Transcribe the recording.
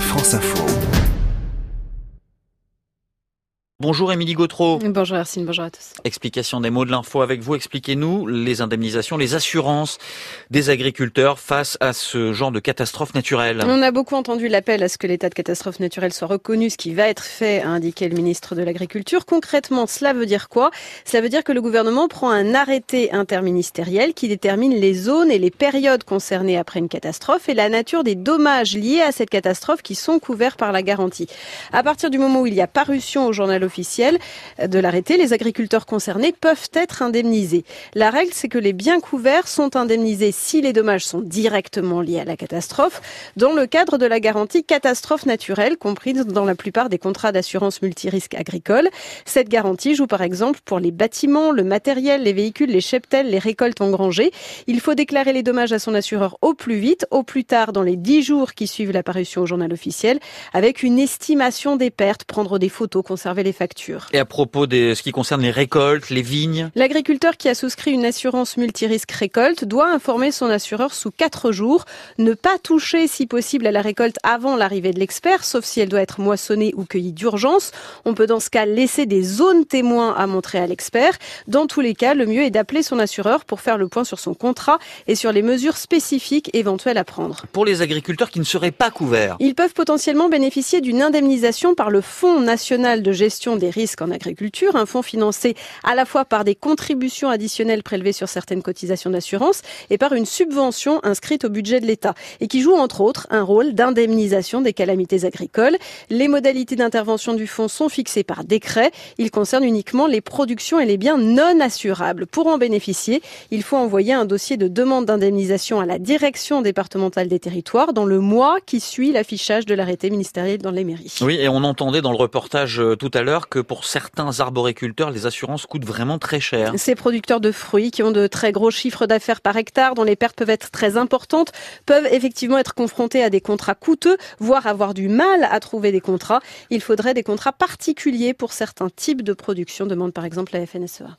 France Info. Bonjour Émilie Gautreau. Bonjour Arsine, bonjour à tous. Explication des mots de l'info avec vous. Expliquez-nous les indemnisations, les assurances des agriculteurs face à ce genre de catastrophe naturelle. On a beaucoup entendu l'appel à ce que l'état de catastrophe naturelle soit reconnu, ce qui va être fait, a indiqué le ministre de l'Agriculture. Concrètement, cela veut dire quoi? Cela veut dire que le gouvernement prend un arrêté interministériel qui détermine les zones et les périodes concernées après une catastrophe et la nature des dommages liés à cette catastrophe qui sont couverts par la garantie. À partir du moment où il y a parution au journal officiel de l'arrêté, les agriculteurs concernés peuvent être indemnisés. La règle, c'est que les biens couverts sont indemnisés si les dommages sont directement liés à la catastrophe, dans le cadre de la garantie catastrophe naturelle, comprise dans la plupart des contrats d'assurance multirisque agricole. Cette garantie joue par exemple pour les bâtiments, le matériel, les véhicules, les cheptels, les récoltes engrangées. Il faut déclarer les dommages à son assureur au plus vite, au plus tard dans les 10 jours qui suivent l'apparition au journal officiel, avec une estimation des pertes, prendre des photos, conserver les factures. Et à propos de ce qui concerne les récoltes, les vignes L'agriculteur qui a souscrit une assurance multirisque récolte doit informer son assureur sous 4 jours, ne pas toucher si possible à la récolte avant l'arrivée de l'expert, sauf si elle doit être moissonnée ou cueillie d'urgence. On peut dans ce cas laisser des zones témoins à montrer à l'expert. Dans tous les cas, le mieux est d'appeler son assureur pour faire le point sur son contrat et sur les mesures spécifiques éventuelles à prendre. Pour les agriculteurs qui ne seraient pas couverts Ils peuvent potentiellement bénéficier d'une indemnisation par le Fonds national de gestion des risques en agriculture, un fonds financé à la fois par des contributions additionnelles prélevées sur certaines cotisations d'assurance et par une subvention inscrite au budget de l'État et qui joue entre autres un rôle d'indemnisation des calamités agricoles. Les modalités d'intervention du fonds sont fixées par décret. Il concerne uniquement les productions et les biens non assurables. Pour en bénéficier, il faut envoyer un dossier de demande d'indemnisation à la direction départementale des territoires dans le mois qui suit l'affichage de l'arrêté ministériel dans les mairies. Oui, et on entendait dans le reportage euh, tout à l'heure que pour certains arboriculteurs, les assurances coûtent vraiment très cher. Ces producteurs de fruits qui ont de très gros chiffres d'affaires par hectare, dont les pertes peuvent être très importantes, peuvent effectivement être confrontés à des contrats coûteux, voire avoir du mal à trouver des contrats. Il faudrait des contrats particuliers pour certains types de production, demande par exemple la FNSEA.